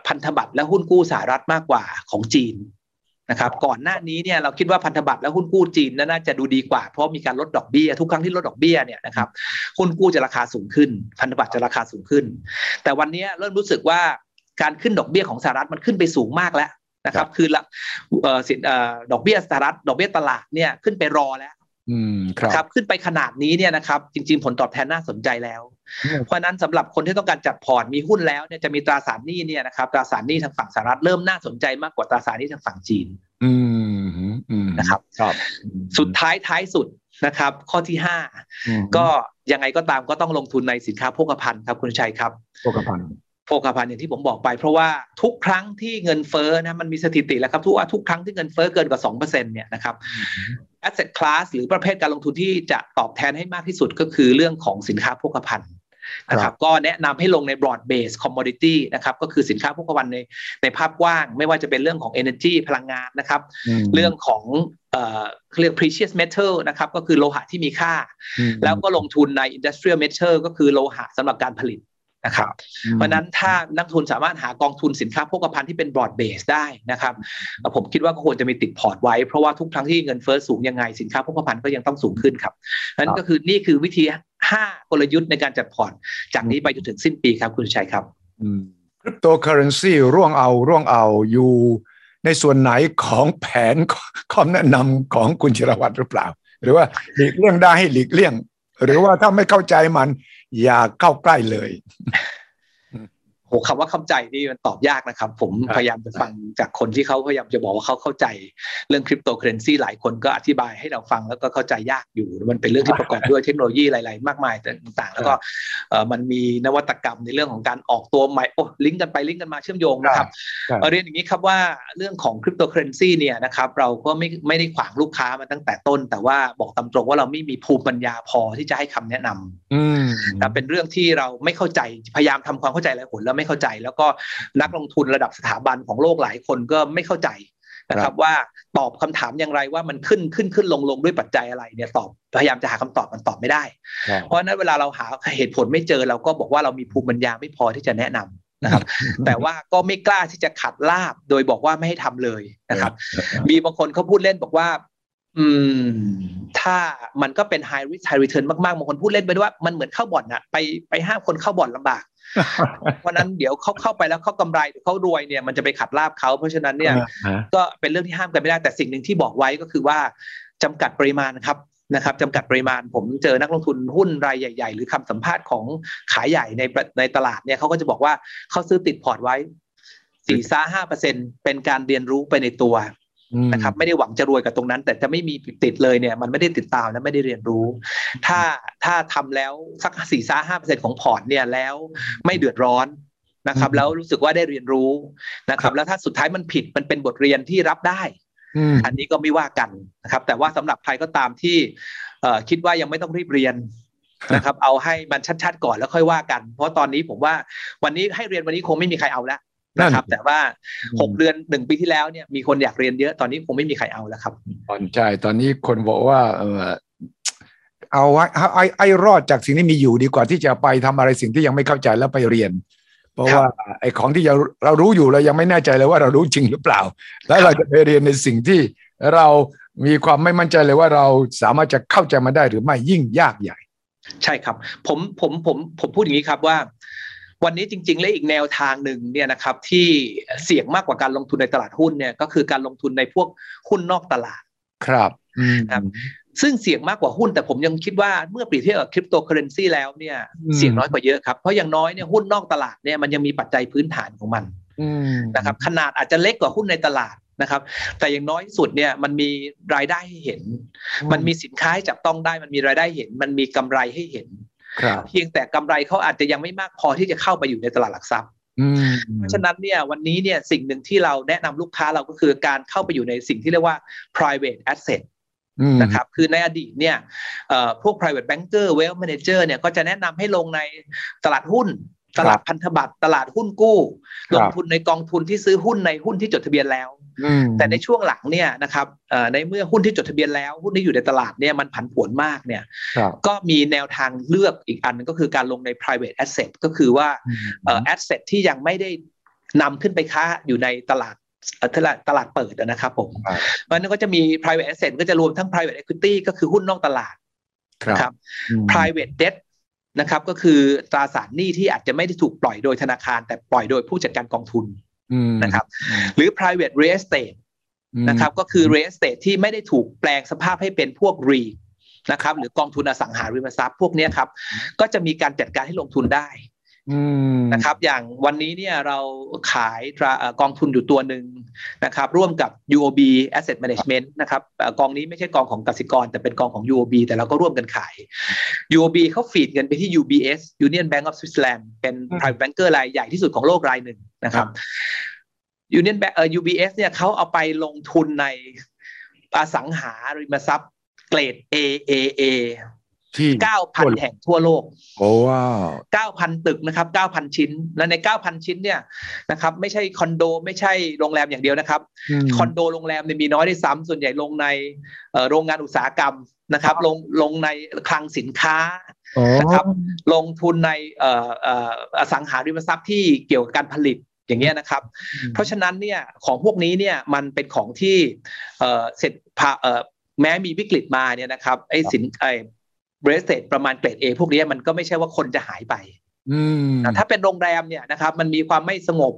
พันธบัตรและหุ้นกู้สหรัฐมากกว่าของจีนนะครับก่อนหน้านี้เนี่ยเราคิดว่าพันธบัตรและหุ้นกู้จีนน่าจะดูดีกว่าเพราะมีการลดดอกเบี้ยทุกครั้งที่ลดดอกเบี้ยเนี่ยนะครับหุ้นกู้จะราคาสูงขึ้น พันธบัตรจะราคาสูงขึ้น แต่วันนี้เริ่มรู้สึกว่าการขึ้นดอกเบี้ยของสหรัฐมันขึ้นไปสูงมากแล้วนะครับคือละดอกเบี้ยสหรัฐดอกเบี้ยตลาดเนี่ยขึ้นไปรอแล้ว นะครับขึ้นไปขนาดนี้เนี่ยนะครับจริง ๆ ผลตอบแทนน่าสนใจแล้ว เพราะนั้นสำหรับคนที่ต้องการจัดพอร์ตมีหุ้นแล้วเนี่ยจะมีตราสารหนี้เนี่ยนะครับตราสารหนี้ทางฝั่งสหรัฐเริ่มน่าสนใจมากกว่าตราสารหนี้ทางฝั่งจีนนะครับสุดท้ายท้ายสุดนะครับ ข้อที่ห้าก็ยังไงก็ตามก็ต้องลงทุนในสินค้าโภคภัณฑ์ครับคุณชัยครับโภคภัณฑ์ โภคภัณฑ์อย่างที่ผมบอกไป เพราะว่าทุกครั้งที่เงินเฟ้อนะมันมีสถิติแล้วครับทุกว่าทุกครั้งที่เงินเฟ้อเกินกว่าสองเปอร์เซ็นเนี่ยนะครับ asset class หรือประเภทการลงทุนที่จะตอบแทนให้มากที่สุดก็คือเรื่องของสินค้าโภคภัณฑ์นะครับก็แนะนำให้ลงใน broad base commodity นะครับก็คือสินค้าพวกวันในในภาพกว้าง ไม่ว่าจะเป็นเรื่องของ energy พลังงานนะครับ เรื่องของเอ่อเรียก precious metal นะครับก็คือโลหะที่มีค่า แล้วก็ลงทุนใน industrial metal ก็คือโลหะสำหรับการผลิต นะครับ เพราะนั้นถ้านักทุนสามารถหากองทุนสินค้าโภคภัณฑ์ที่เป็นบรอดเบสได้นะครับ ผมคิดว่าก็ควรจะมีติดพอร์ตไว้ เพราะว่าทุกครั้งที่เงินเฟ้อสูงยังไงสินค้าโภคภัณฑ์ก็ยังต้องสูงขึ้นครับนั่นก็คือนี่คือวิธี5กลยุทธ์ในการจัดพอร์ตจากนี้ไปจนถึงสิ้นปีครับคุณชัยครับคริปโตเคอเรนซีร่วงเอาร่วงเอาอยู่ในส่วนไหนของแผนคำแนะนำของคุณชิรวัตรหรือเปล่า หรือว่าหลีกเลี่ยงได้ให้หลีกเลี่ยง หรือว่าถ้าไม่เข้าใจมัน อย่าเข้าใกล้เลย โหคำว่าเข้าใจนี่มันตอบยากนะครับ ผมพยายามจะฟังจากคนที่เขาพยายามจะบอกว่าเขาเข้าใจเรื่องคริปโตเคอเรนซีหลายคนก็อธิบายให้เราฟังแล้วก็เข้าใจยากอยู่ มันเป็นเรื่องที่ประกอบด้วยเทคโนโลยีหลายๆ มากมายต่างๆ แล้วก็มันมีนวัตกรรมในเรื่องของการออกตัวใหม่โอ้ลิงก์กันไปลิงก์กันมาเชื่อมโยงนะครับเรียนอย่างนี้ครับว่าเรื่องของคริปโตเคอเรนซีเนี่ยนะครับเราก็ไม่ไม่ได้ขวางลูกค้ามาตั้งแต่ต้น แต่ว่าบอกตามตรงว่าเราไม่มีภูมิปัญญาพอที่จะให้คำแนะนำแต่เป็นเรื่องที่เราไม่เข้าใจพยายามทำความเข้าใจแล้วผลแล้วไม่เข้าใจ แล้วก็นักลงทุนระดับสถาบันของโลกหลายคนก็ไม่เข้าใจนะครับว่าตอบคำถามอย่างไรว่ามันขึ้นขึ้นขึ้นลงลงด้วยปัจจัยอะไรเนี่ยตอบพยายามจะหาคำตอบมันตอบไม่ได้ เพราะนั้นเวลาเราหาเหตุผลไม่เจอเราก็บอกว่าเรามีภูมิปัญญาไม่พอที่จะแนะนำนะครับ แต่ว่าก็ไม่กล้าที่จะขัดลาบโดยบอกว่าไม่ให้ทำเลยนะครับ มีบางคนเขาพูดเล่นบอกว่า อืม ถ้ามันก็เป็น high risk high return มากๆบางคนพูดเล่นไปด้วยว่ามันเหมือนเข้าบ่อนอะไปไปห้ามคนเข้าบ่อนลำบาก เพราะนั้นเดี๋ยวเขาเข้าไปแล้วเขากำไรหรือเขารวยเนี่ยมันจะไปขัดลาบเขาเพราะฉะนั้นเนี่ย ก็เป็นเรื่องที่ห้ามกันไม่ได้แต่สิ่งหนึ่งที่บอกไว้ก็คือว่าจำกัดปริมาณครับนะครับจำกัดปริมาณผมเจอนักลงทุนหุ้นรายใหญ่ ๆ หรือคำสัมภาษณ์ของขายใหญ่ในในตลาดเนี่ยเขาก็จะบอกว่าเขาซื้อติดพอร์ตไว้สี่ซ่าห้าเปอร์เซ็นเป็นการเรียนรู้ไปในตัว นะครับไม่ได้หวังจะรวยกับตรงนั้น แต่จะไม่มีติดเลยเนี่ย มันไม่ได้ติดตามและไม่ได้เรียนรู้ ถ้าถ้าทำแล้วสักสี่ซ่าห้าเปอร์เซ็นของพอร์ตเนี่ยแล้วไม่เดือดร้อนนะครับ แล้วรู้สึกว่าได้เรียนรู้นะครับ แล้วถ้าสุดท้ายมันผิดมันเป็นบทเรียนที่รับได้อันนี้ก็ไม่ว่ากันนะครับ แต่ว่าสำหรับใครก็ตามที่คิดว่ายังไม่ต้องรีบเรียนนะครับ เอาให้มันชัดๆก่อนแล้วค่อยว่ากัน เพราะตอนนี้ผมว่าวันนี้ให้เรียนวันนี้คงไม่มีใครเอาแล้ว นะครับ แต่ว่าหกเดือนหนึ่งปีที่แล้วเนี่ยมีคนอยากเรียนเยอะตอนนี้คงไม่มีใครเอาแล้วครับตอนใจตอนนี้คนบอกว่าเออเอาไว้ไอ้ไอ้รอดจากสิ่งที่มีอยู่ดีกว่าที่จะไปทำอะไรสิ่งที่ยังไม่เข้าใจแล้วไปเรียน เพราะว่าไอ้ของที่เรารู้อยู่เรายังไม่แน่ใจเลยว่าเรารู้จริงหรือเปล่า แล้วเราจะไปเรียนในสิ่งที่เรามีความไม่มั่นใจเลยว่าเราสามารถจะเข้าใจมันได้หรือไม่ยิ่งยากใหญ่ ใช่ครับ ผมผมผมผมพูดอย่างนี้ครับว่า วันนี้จริง ๆ และอีกแนวทางหนึ่งเนี่ยนะครับที่เสี่ยงมากกว่าการลงทุนในตลาดหุ้นเนี่ยก็คือการลงทุนในพวกหุ้นนอกตลาดครับครับซึ่งเสี่ยงมากกว่าหุ้นแต่ผมยังคิดว่าเมื่อเปรียบเทียบกับคริปโตเคอเรนซีแล้วเนี่ยเสี่ยงน้อยกว่าเยอะครับ เพราะอย่างน้อยเนี่ยหุ้นนอกตลาดเนี่ยมันยังมีปัจจัยพื้นฐานของมันนะครับขนาดอาจจะเล็กกว่าหุ้นในตลาดนะครับ แต่อย่างน้อยสุดเนี่ยมันมีรายได้ให้เห็น มันมีสินค้าให้จับต้องได้มันมีรายได้เห็น มันมีกำไรให้เห็น เพียงแต่กำไรเขาอาจจะยังไม่มากพอที่จะเข้าไปอยู่ในตลาดหลักทรัพย์เพราะฉะนั้นเนี่ยวันนี้เนี่ยสิ่งหนึ่งที่เราแนะนำลูกค้าเราก็คือการเข้าไปอยู่ในสิ่งที่เรียกว่า private asset นะครับคือในอดีตเนี่ยพวก private banker wealth manager เนี่ยก็จะแนะนำให้ลงในตลาดหุ้น ตลาดพันธบัตร ตลาดหุ้นกู้ ลงทุนในกองทุนที่ซื้อหุ้นในหุ้นที่จดทะเบียนแล้ว แต่ในช่วงหลังเนี่ยนะครับในเมื่อหุ้นที่จดทะเบียนแล้วหุ้นที่อยู่ในตลาดเนี่ยมันผันผวนมากเนี่ยก็มีแนวทางเลือกอีกอันนึงก็คือการลงใน private asset ก็คือว่า asset ที่ยังไม่ได้นำขึ้นไปค้าอยู่ในตลาดตลาดตลาดเปิดนะครับผมมันก็จะมี private asset ก็จะรวมทั้ง private equity ก็คือหุ้นนอกตลาดครับ private debt นะครับก็คือตราสารหนี้ที่อาจจะไม่ได้ถูกปล่อยโดยธนาคาร แต่ปล่อยโดยผู้จัดการกองทุน นะครับ หรือ private real estate นะครับ ก็คือ real estate ที่ไม่ได้ถูกแปลงสภาพให้เป็นพวก r e นะครับ หรือกองทุนอสังหาริมทรัพย์พวกนี้ครับ ก็จะมีการจัดการให้ลงทุนได้ นะครับ อย่างวันนี้เนี่ยเราขายกองทุนอยู่ตัวหนึ่งนะครับ ร่วมกับ UOB Asset Management นะครับกองนี้ไม่ใช่กองของกสิกร แต่เป็นกองของ UOB แต่เราก็ร่วมกันขาย UOB เขาฟีดเงินไปที่ UBS Union Bank of Switzerland เป็น private banker รายใหญ่ที่สุดของโลกรายหนึ่งนะครับยูเนียนแบเอ่อ UBS เนี่ยเขาเอาไปลงทุนในอสังหาริมทรัพย์เกรด AAA ที่ 9,000 แห่งทั่วโลก โอ้ว้าว9,000 ตึกนะครับ 9,000 ชิ้น และใน 9,000 ชิ้นเนี่ยนะครับไม่ใช่คอนโดไม่ใช่โรงแรมอย่างเดียวนะครับมคอนโดโรงแรมเนี่ยมีน้อยได้วยซ้ำส่วนใหญ่ลงในเอ่อโรงงานอุตสาหกรรมนะครับลงลงในคลังสินค้าอ๋อนะครับลงทุนในเอ่อเอ่ออสังหาริมทรัพย์ที่เกี่ยวกับการผลิตอย่างเงี้ยนะครับ เพราะฉะนั้นเนี่ยของพวกนี้เนี่ยมันเป็นของที่เอ่อเสร็จพาเอ่อแม้มีวิกฤตมาเนี่ยนะครับไอ้สินไอ้เบรสเตดประมาณเกรด A พวกนี้มันก็ไม่ใช่ว่าคนจะหายไปอืมนะถ้าเป็นโรงแรมเนี่ยนะครับมันมีความไม่สงบ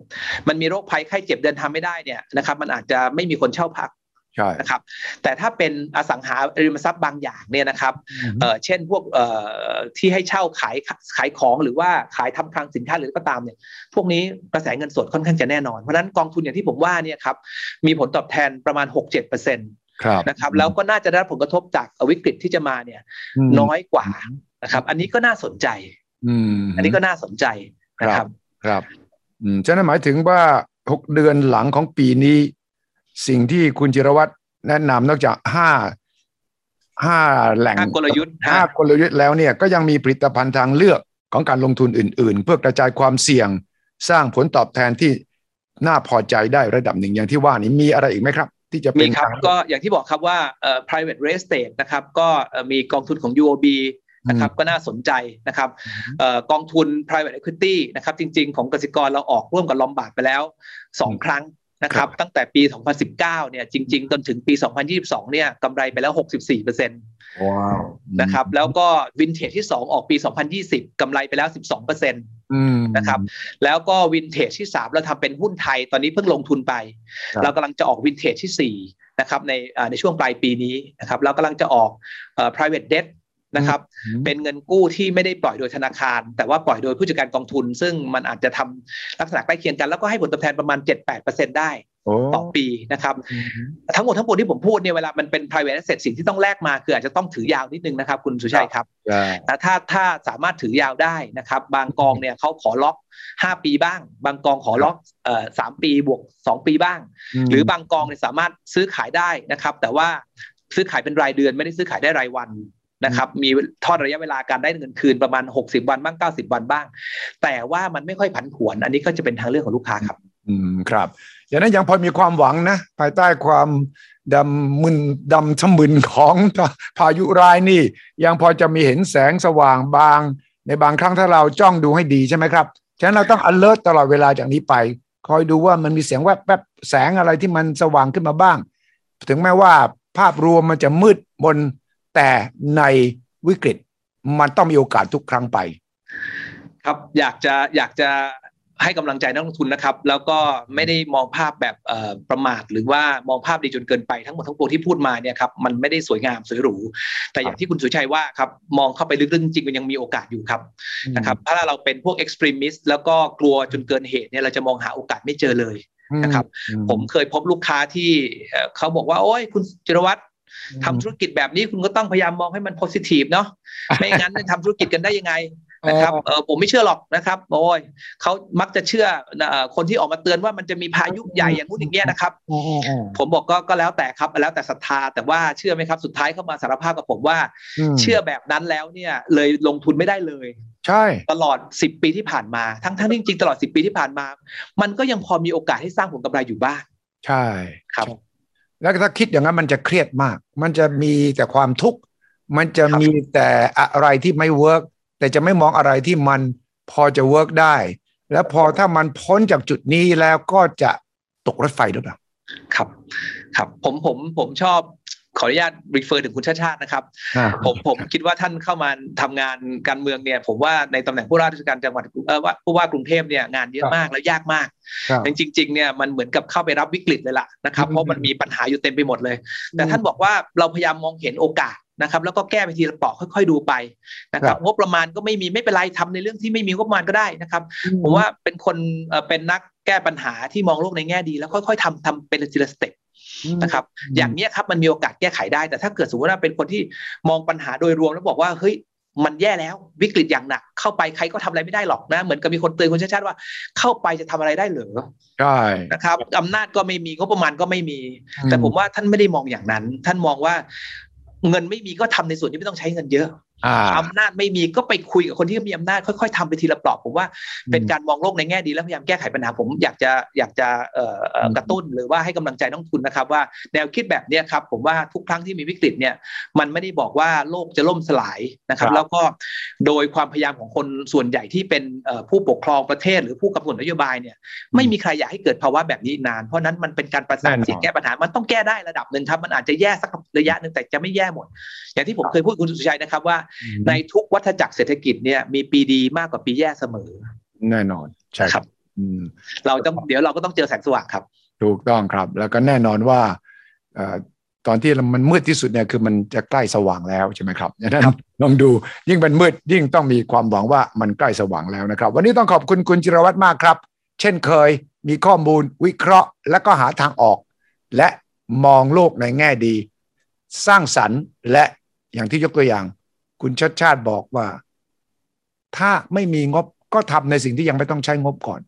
มันมีโรคภัยไข้เจ็บเดินทางไม่ได้เนี่ยนะครับ มันอาจจะไม่มีคนเช่าพักใช่นะครับ แต่ถ้าเป็นอสังหาริมทรัพย์บางอย่างเนี่ยนะครับเอ่อเช่นพวกเอ่อที่ให้เช่าขายขายของหรือว่าขายทำคลังสินค้าหรือก็ตามเนี่ย พวกนี้กระแสเงินสดค่อนข้างจะแน่นอน เพราะฉะนั้นกองทุนอย่างที่ผมว่าเนี่ยครับมีผลตอบแทนประมาณ 6-7%นครั บะครับ แล้วก็น่าจะได้รับผลกระทบจากวิกฤตที่จะมาเนี่ยมน้อยกว่านะครับ อันนี้ก็น่าสนใจ อืม อันนี้ก็น่าสนใจนะครับ ครับ อืมฉะนั้นหมายถึงว่าหกเดือนหลังของปีนี้ สิ่งที่คุณจิรวัตรแนะนำนอกจากห้าห้าแหล่งห้ากลยุทธ์ห้ากลยุทธ์แล้วเนี่ยก็ยังมีผลิตภัณฑ์ทางเลือกของการลงทุนอื่น ๆ เพื่อกระจายความเสี่ยงสร้างผลตอบแทนที่น่าพอใจได้ระดับหนึ่งอย่างที่ว่านี้มีอะไรอีกไหมครับ ที่จะเป็มีนครับทางก็อย่างที่บอกครับว่าเอ่อ private real estate นะครับก็เอ่อมีกองทุนของ UOB นะครับก็น่าสนใจนะครับเอ่อกองทุน private equity นะครับจริง ๆ ของกสิกรเราออกร่วมกับลอมบาร์ดไปแล้ว 2 ครั้ง นะครับตั้งแต่ปี 2019 เนี่ยจริง ๆ จนถึงปี 2022 เนี่ยกำไรไปแล้ว 64เปอร์เซ็นต์ว้าวนะครับแล้วก็วินเทจที่ 2 ออกปี 2020 กำไรไปแล้ว 12เปอร์เซ็นต์อืมนะครับแล้วก็วินเทจที่ 3 เราทำเป็นหุ้นไทยตอนนี้เพิ่งลงทุนไปครับเรากำลังจะออกวินเทจที่ 4 นะครับในอ่าในช่วงปลายปีนี้นะครับเรากำลังจะออกเอ่อ private debt นะครับอืมเป็นเงินกู้ที่ไม่ได้ปล่อยโดยธนาคาร แต่ว่าปล่อยโดยผู้จัดการกองทุน ซึ่งมันอาจจะทำลักษณะใกล้เคียงกัน แล้วก็ให้ผลตอบแทนประมาณ 7-8%ได้โอ้ต่อปีนะครับอืมทั้งหมดทั้งปวงที่ผมพูดเนี่ยเวลามันเป็น private asset สิ่งที่ต้องแลกมาคืออาจจะต้องถือยาวนิดนึงนะครับ คุณสุชัยครับใช่นะถ้าถ้าสามารถถือยาวได้นะครับ บางกองเนี่ยเขาขอล็อก 5 ปีบ้าง บางกองขอล็อกเอ่อสามปีบวก 2 ปีบ้าง หรือบางกองเนี่ยสามารถซื้อขายได้นะครับ แต่ว่าซื้อขายเป็นรายเดือนไม่ได้ซื้อขายได้รายวัน นะครับมีทอดระยะเวลาการได้เงินคืนประมาณ 60 วันบ้าง 90 วันบ้าง แต่ว่ามันไม่ค่อยผันผวน อันนี้ก็จะเป็นทางเลือกของลูกค้าครับ อืมครับอย่างนั้นยังพอมีความหวังนะ ภายใต้ความดำมึนดำทะมึนของพายุร้ายนี่ ยังพอจะมีเห็นแสงสว่างบาง ในบางครั้งถ้าเราจ้องดูให้ดีใช่ไหมครับฉะนั้นเราต้อง alert ตลอดเวลาจากนี้ไป คอยดูว่ามันมีเสียงแวบแวบแสงอะไรที่มันสว่างขึ้นมาบ้าง ถึงแม้ว่าภาพรวมมันจะมืดบน แต่ในวิกฤตมันต้องมีโอกาสทุกครั้งไป ครับอยากจะอยากจะให้กำลังใจนักลงทุนนะครับ แล้วก็ไม่ได้มองภาพแบบเอ่อประมาท หรือว่ามองภาพดีจนเกินไปทั้งหมดทั้งปวงที่พูดมาเนี่ยครับมันไม่ได้สวยงามสวยหรู แต่อย่างที่คุณสุชัยว่าครับมองเข้าไปลึกๆจริงๆมันยังมีโอกาสอยู่ครับนะครับถ้าเราเป็นพวก extremist แล้วก็กลัวจนเกินเหตุเนี่ยเราจะมองหาโอกาสไม่เจอเลยนะครับอืผมเคยพบลูกค้าที่เอ่อเขาบอกว่า โอ้ยคุณจิรวัตร ทำธุรกิจแบบนี้คุณก็ต้องพยายามมองให้มัน positive เนาะไม่งั้นจะทำธุรกิจกันได้ยังไงนะครับเออผมไม่เชื่อหรอกนะครับโอ้ยเขามักจะเชื่อเอ่อคนที่ออกมาเตือนว่ามันจะมีพายุใหญ่อย่างนู้นอย่างเงี้ยนะครับอืมอืมอืมผมบอกก็ก็แล้วแต่ครับแล้วแต่ศรัทธาแต่ว่าเชื่อไหมครับสุดท้ายเข้ามาสารภาพกับผมว่ามเชื่อแบบนั้นแล้วเนี่ยเลยลงทุนไม่ได้เลย ใช่ ตลอด 10 ปีที่ผ่านมาทั้งทั้งที่จริงๆตลอด 10 ปีที่ผ่านมา มันก็ยังพอมีโอกาสให้สร้างผลกำไรอยู่บ้าง ใช่ครับใช่ แล้วถ้าคิดอย่างนั้นมันจะเครียดมาก มันจะมีแต่ความทุกข์ มันจะครับมีแต่อะไรที่ไม่ work แต่จะไม่มองอะไรที่มันพอจะ work ได้ แล้วพอถ้ามันพ้นจากจุดนี้แล้วก็จะตกรถไฟหรือเปล่าครับ ครับผมผมผมชอบ ขออนุญาต refer ถึงคุณชัชชาตินะครับอ่าผมผมคิดว่าท่านเข้ามาทำงานการเมืองเนี่ย ผมว่าในตำแหน่งผู้ว่าราชการจังหวัดเออว่าผู้ว่ากรุงเทพเนี่ยงานเยอะมากและยากมากครับจริงๆเนี่ยมันเหมือนกับเข้าไปรับวิกฤตเลยล่ะนะครับอืมเพราะมันมีปัญหาอยู่เต็มไปหมดเลย แต่ท่านบอกว่าเราพยายามมองเห็นโอกาสนะครับแล้วก็แก้ไปทีละเปราะค่อย ๆ ดูไปนะครับงบประมาณก็ไม่มีไม่เป็นไรทำในเรื่องที่ไม่มีงบประมาณก็ได้นะครับ ผมว่าเป็นคนเอ่อเป็นนักแก้ปัญหาที่มองโลกในแง่ดี แล้วค่อย ๆทำทำเป็นทีละสเต็ป นะครับ อย่างเนี้ยครับมันมีโอกาสแก้ไขได้ แต่ถ้าเกิดสมมติว่าเป็นคนที่มองปัญหาโดยรวมแล้วบอกว่าเฮ้ยมันแย่แล้ววิกฤตอย่างหนักเข้าไปใครก็ทำอะไรไม่ได้หรอกนะเหมือนกับมีคนเตือนคุณชาติชาติว่า เข้าไปจะทำอะไรได้เหรอใช่นะครับอำนาจก็ไม่มีงบประมาณก็ไม่มี แต่ผมว่าท่านไม่ได้มองอย่างนั้น ท่านมองว่าเงินไม่มีก็ทำในส่วนที่ไม่ต้องใช้เงินเยอะ อำนาจไม่มีก็ไปคุยกับคนที่มีอำนาจค่อยๆทำไปทีละเปลอกผมว่าเป็นการมองโลกในแง่ดีแล้วพยายามแก้ไขปัญหาผมอยากจะอยากจะกระตุ้นหรือว่าให้กำลังใจนักทุนนะครับ ว่าแนวคิดแบบนี้ครับผมว่าทุกครั้งที่มีวิกฤตเนี่ยมันไม่ได้บอกว่าโลกจะล่มสลายนะครับ แล้วก็โดยความพยายามของคนส่วนใหญ่ที่เป็นผู้ปกครองประเทศ หรือผู้กำหนดนโยบายเนี่ยไม่มีใครอยากให้เกิดภาวะแบบนี้นาน เพราะนั้นมันเป็นการประสานเสียงแก้ปัญหามันต้องแก้ได้ระดับหนึ่งครับมันอาจจะแย่สักระยะหนึ่งแต่จะไม่แย่หมด อย่างที่ผมเคยพูดคุณสุชัยนะครับว่าในทุกวัฏจักรเศรษฐกิจเนี่ยมีปีดีมากกว่าปีแย่เสมอ แน่นอนใช่ครับเราต้องเดี๋ยวเราก็ต้องเจอแสงสว่างครับ ถูกต้องครับ แล้วก็แน่นอนว่าตอนที่มันมืดที่สุดเนี่ยคือมันจะใกล้สว่างแล้วใช่ไหมครับดังนั้นลองดูยิ่งเป็นมืดยิ่งต้องมีความหวังว่ามันใกล้สว่างแล้วนะครับ วันนี้ต้องขอบคุณคุณจิรวัตรมากครับ เช่นเคยมีข้อมูลวิเคราะห์ และก็หาทางออก และมองโลกในแง่ดี สร้างสรรค์และอย่างที่ยกตัวอย่าง คุณชัดชาติบอกว่า ถ้าไม่มีงบก็ทำในสิ่งที่ยังไม่ต้องใช้งบก่อน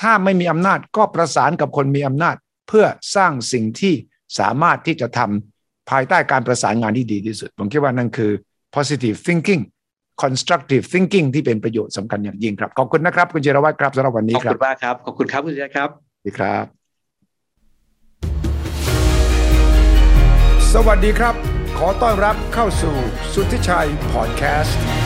ถ้าไม่มีอำนาจก็ประสานกับคนมีอำนาจ เพื่อสร้างสิ่งที่สามารถที่จะทำภายใต้การประสานงานที่ดีที่สุด ผมคิดว่านั่นคือ positive thinking constructive thinking ที่เป็นประโยชน์สำคัญอย่างยิ่งครับ ขอบคุณนะครับ คุณเจรวัตรครับสำหรับวันนี้ครับ ขอบคุณมากครับ ขอบคุณครับ คุณเจรครับ ดีครับ สวัสดีครับ ขอต้อนรับเข้าสู่สุทธิชัยพอดแคสต์